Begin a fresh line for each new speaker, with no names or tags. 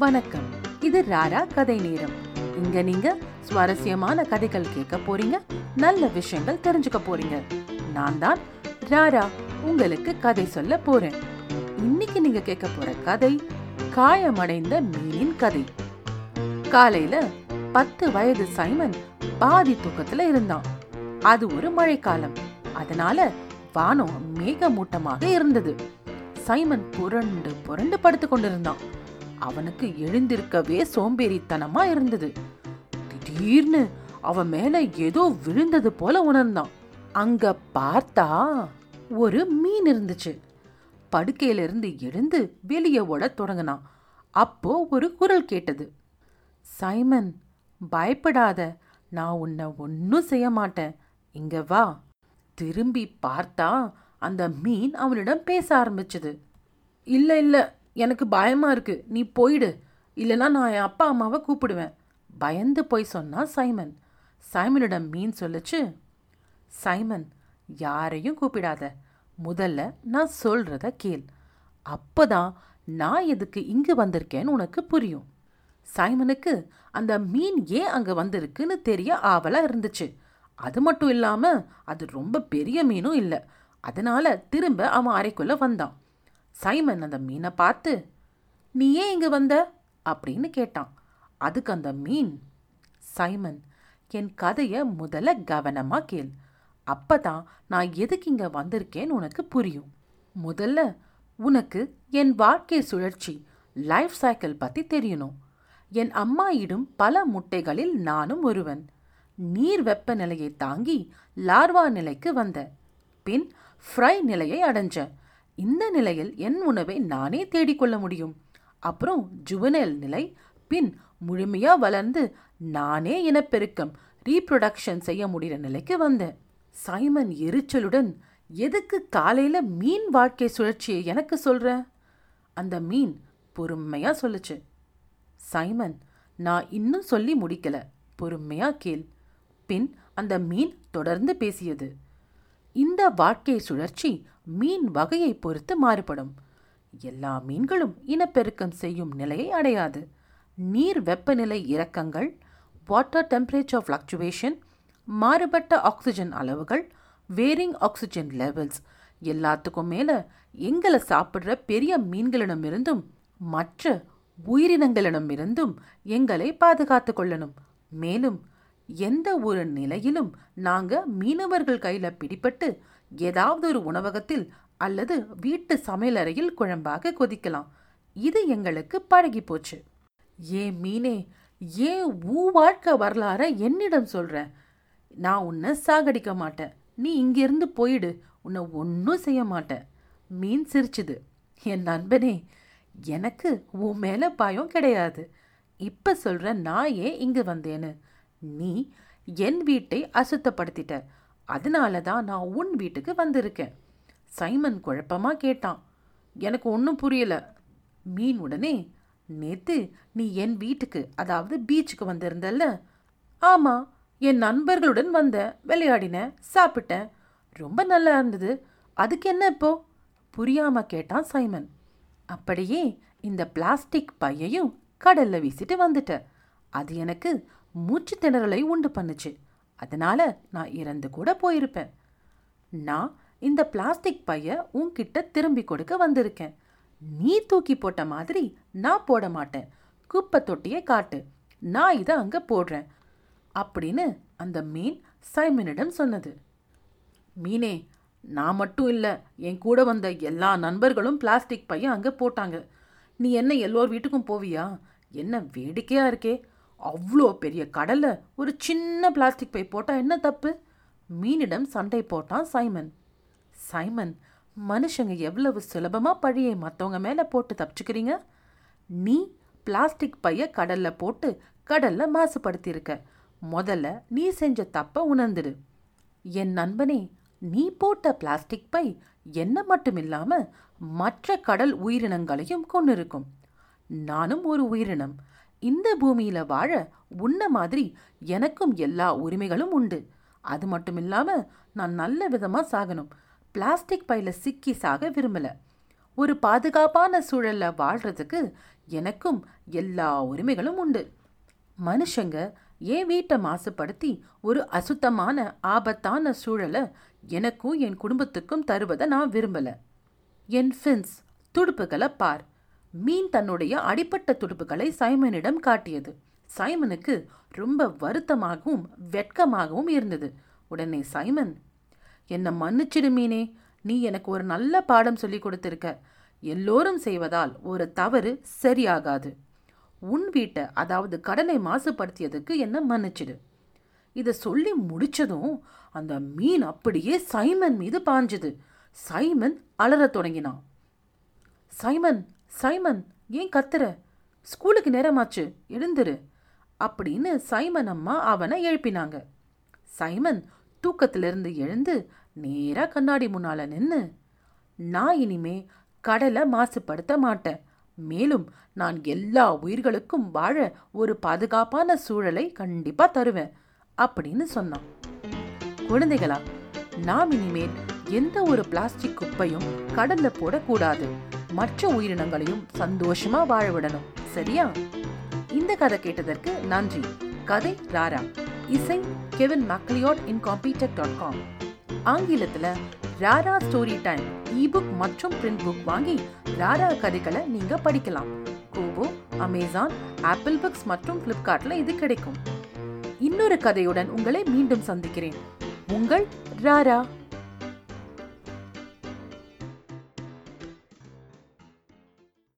வணக்கம். இது ராரா கதை நேரம். இங்க நீங்க சுவாரஸ்யமான கதைகள் கேட்க போறீங்க நல்ல விஷயங்கள் தெரிஞ்சுக்க போறீங்க. நான் தான் ராரா உங்களுக்கு கதை சொல்ல போறேன். இன்னைக்கு நீங்க கேட்க போற கதை காயமடைந்த மீனின் கதை. காலையில பத்து வயது சைமன் பாதி தூக்கத்துல இருந்தான். அது ஒரு மழைக்காலம். அதனால வானம் மேகமூட்டமாக இருந்தது. சைமன் புரண்டு புரண்டு படுத்து கொண்டிருந்தான். அவனுக்கு எழுந்திருக்கவே சோம்பேறித்தனமா இருந்தது. திடீர்னு அவன் மேல ஏதோ விழுந்தது போல உணர்ந்தான். அங்க பார்த்தா ஒரு மீன் இருந்துச்சு. படுக்கையிலிருந்து எழுந்து வெளியே ஓட தொடங்கினான். அப்போ ஒரு குரல் கேட்டது. சைமன் பயப்படாத. நான் உன்னை ஒன்றும் செய்ய மாட்டேன். இங்க வா. திரும்பி பார்த்தா அந்த மீன் அவனிடம் பேச ஆரம்பிச்சது. இல்லை இல்லை. எனக்கு பயமா இருக்கு. நீ போயிடு. இல்லைனா நான் என் அப்பா அம்மாவை கூப்பிடுவேன். பயந்து போய் சொன்னான் சைமன். சைமனிடம் மீன் சொல்லுச்சு. சைமன் யாரையும் கூப்பிடாத. முதல்ல நான் சொல்கிறத கேள். அப்போதான் நான் எதுக்கு இங்கு வந்திருக்கேன்னு உனக்கு புரியும். சைமனுக்கு அந்த மீன் ஏன் அங்கே வந்திருக்குன்னு தெரிய ஆவலாக இருந்துச்சு. அது மட்டும் இல்லாமல் அது ரொம்ப பெரிய மீனும் இல்லை. அதனால திரும்ப அவன் அறைக்குள்ளே வந்தான். சைமன் அந்த மீனை பார்த்து நீ ஏன் இங்கே வந்த? அப்படின்னு கேட்டான். அதுக்கு அந்த மீன் சைமன் என் கதையை முதல்ல கவனமாக கேள். அப்பதான் நான் எதுக்கு இங்கே வந்திருக்கேன்னு உனக்கு புரியும். முதல்ல உனக்கு என் வாழ்க்கை சுழற்சி லைஃப் சைக்கிள் பற்றி தெரியணும். என் அம்மா இடும் பல முட்டைகளில் நானும் ஒருவன். நீர் வெப்பநிலையை தாங்கி லார்வா நிலைக்கு வந்த. பின் ஃப்ரை நிலையை அடைஞ்ச. இந்த நிலையில் என் உணவை நானே தேடிக்கொள்ள முடியும். அப்புறம் ஜுவனல் நிலை. பின் முழுமையாக வளர்ந்து நானே இனப்பெருக்கம் ரீப்ரொடக்ஷன் செய்ய முடிகிற நிலைக்கு வந்தேன். சைமன் எரிச்சலுடன் எதுக்கு காலையில் மீன் வாழ்க்கை சுழற்சியை எனக்கு சொல்கிற அந்த மீன் பொறுமையாக சொல்லுச்சு. சைமன் நான் இன்னும் சொல்லி முடிக்கல. பொறுமையாக கேள். பின் அந்த மீன் தொடர்ந்து பேசியது. இந்த வாழ்க்கை சுழற்சி மீன் வகையை பொறுத்து மாறுபடும். எல்லா மீன்களும் இனப்பெருக்கம் செய்யும் நிலையை அடையாது. நீர் வெப்பநிலை இறக்கங்கள் வாட்டர் டெம்பரேச்சர் ஃப்ளக்சுவேஷன் மாறுபட்ட ஆக்சிஜன் அளவுகள் வேரிங் ஆக்சிஜன் லெவல்ஸ் எல்லாத்துக்கும் மேலே எங்களை சாப்பிட்ற பெரிய மீன்களிடமிருந்தும் மற்ற உயிரினங்களிடமிருந்தும் எங்களை பாதுகாத்து கொள்ளணும். மேலும் எந்த ஒரு நிலையிலும் நாங்கள் மீனவர்கள் கையில் பிடிபட்டு ஏதாவது ஒரு உணவகத்தில் அல்லது வீட்டு சமையலறையில் குழம்பாக கொதிக்கலாம். இது எங்களுக்கு பழகி போச்சு. ஏ மீனே ஏன் ஊ வாழ்க்கை வரலாற என்னிடம் சொல்ற? நான் உன்னை சாகடிக்க மாட்டேன். நீ இங்கிருந்து போயிடு. உன்னை ஒன்றும் செய்ய மாட்டேன். மீன் சிரிச்சுது. என் நண்பனே எனக்கு உன் மேலே பயம் கிடையாது. இப்போ சொல்கிற நான் ஏன் இங்கு வந்தேன்னு? நீ என் வீட்டை அசுத்தப்படுத்திட்ட. அதனால தான் நான் உன் வீட்டுக்கு வந்திருக்கேன். சைமன் குழப்பமாக கேட்டான். எனக்கு ஒன்றும் புரியல. மீன் உடனே நேத்து நீ என் வீட்டுக்கு அதாவது பீச்சுக்கு வந்திருந்தல்ல? ஆமாம் என் நண்பர்களுடன் வந்த விளையாடினேன் சாப்பிட்டேன். ரொம்ப நல்லா இருந்தது. அதுக்கு என்ன இப்போ? புரியாமல் கேட்டான் சைமன். அப்படியே இந்த பிளாஸ்டிக் பையையும் கடலில் வீசிட்டு வந்துட்ட அது எனக்கு மூச்சு திணறலை உண்டு பண்ணுச்சு. அதனால நான் இறந்து கூட போயிருப்பேன். நான் இந்த பிளாஸ்டிக் பைய உன்கிட்ட திரும்பி கொடுக்க வந்திருக்கேன். நீ தூக்கி போட்ட மாதிரி நான் போட மாட்டேன். குப்பை தொட்டியை காட்டு. நான் இதை அங்கே போடுறேன். அப்படின்னு அந்த மீன் சைமனிடம் சொன்னது. மீனே நான் மட்டும் இல்லை என் கூட வந்த எல்லா நண்பர்களும் பிளாஸ்டிக் பையன் அங்கே போட்டாங்க. நீ என்ன எல்லோர் வீட்டுக்கும் போவியா? என்ன வேடிக்கையாக இருக்கே? அவ்வளோ பெரிய கடலில் ஒரு சின்ன பிளாஸ்டிக் பை போட்டால் என்ன தப்பு? மீனிடம் சண்டை போட்டான் சைமன். சைமன் மனுஷங்க எவ்வளவு சுலபமாக பழியை மற்றவங்க மேலே போட்டு தப்பிச்சுக்கிறீங்க? நீ பிளாஸ்டிக் பைய கடலில் போட்டு கடலில் மாசுபடுத்தியிருக்க. முதல்ல நீ செஞ்ச தப்பை உணர்ந்துடு என் நண்பனே நீ போட்ட பிளாஸ்டிக் பை என்ன மட்டும் இல்லாமல் மற்ற கடல் உயிரினங்களையும் கொண்டிருக்கும் நானும் ஒரு உயிரினம். இந்த பூமியில வாழ உன்ன மாதிரி எனக்கும் எல்லா உரிமைகளும் உண்டு. அது மட்டும் இல்லாம நான் நல்ல விதமா சாகணும். பிளாஸ்டிக் பையில சிக்கி சாக விரும்பல. ஒரு பாதுகாப்பான சூழல்ல வாழ்றதுக்கு எனக்கும் எல்லா உரிமைகளும் உண்டு. மனுஷங்க என் வீட்டை மாசுபடுத்தி ஒரு அசுத்தமான ஆபத்தான சூழலை எனக்கும் என் குடும்பத்துக்கும் தருவதை நான் விரும்பல. என் ஃபின்ஸ் துடுப்புகளை பார். மீன் தன்னுடைய அடிப்பட்ட துடுப்புகளை சைமனிடம் காட்டியது. சைமனுக்கு ரொம்ப வருத்தமாகவும் வெட்கமாகவும் இருந்தது. உடனே சைமன் என்னை மன்னிச்சிடு மீனே நீ எனக்கு ஒரு நல்ல பாடம் சொல்லி கொடுத்திருக்க. எல்லோரும் செய்வதால் ஒரு தவறு சரியாகாது. உன் வீட்டை அதாவது கடனை மாசுபடுத்தியதுக்கு என்ன மன்னிச்சிடு. இதை சொல்லி முடிச்சதும் அந்த மீன் அப்படியே சைமன் மீது பாஞ்சுது. சைமன் அலறத் தொடங்கினான். சைமன் சைமன் ஏன் கத்துற? ஸ்கூலுக்கு நேரமாச்சு எழுந்துரு. அப்படின்னு சைமன் அம்மா அவனை எழுப்பினாங்க. சைமன் தூக்கத்திலிருந்து எழுந்து நேராக கண்ணாடி முன்னால நின்று நான் இனிமே கடலை மாசுபடுத்த மாட்டேன். மேலும் நான் எல்லா உயிர்களுக்கும் வாழ ஒரு பாதுகாப்பான சூழலை கண்டிப்பா தருவேன் அப்படின்னு சொன்னான். குழந்தைகளா நாம் இனிமேல் எந்த ஒரு பிளாஸ்டிக் குப்பையும் கடல்ல போடக்கூடாது. மற்ற உயிரினங்களையும் சந்தோஷமா வாழ விடணும் சரியா? இந்த கதை கேட்டதற்கு நன்றி. கதை ராரா. இசை Kevin MacLeod incompetech dot com. ஆங்கிலத்துல ராரா ஸ்டோரி டைம் இபுக் மற்றும் பிரிண்ட் புக் வாங்கி ராரா கதைகளை நீங்க படிக்கலாம். கோபோ அமேசான் ஆப்பிள் புக்ஸ் மற்றும் பிளிப்கார்ட்ல இது கிடைக்கும். இன்னொரு கதையுடன் உங்களை மீண்டும் சந்திக்கிறேன். உங்கள் ராரா.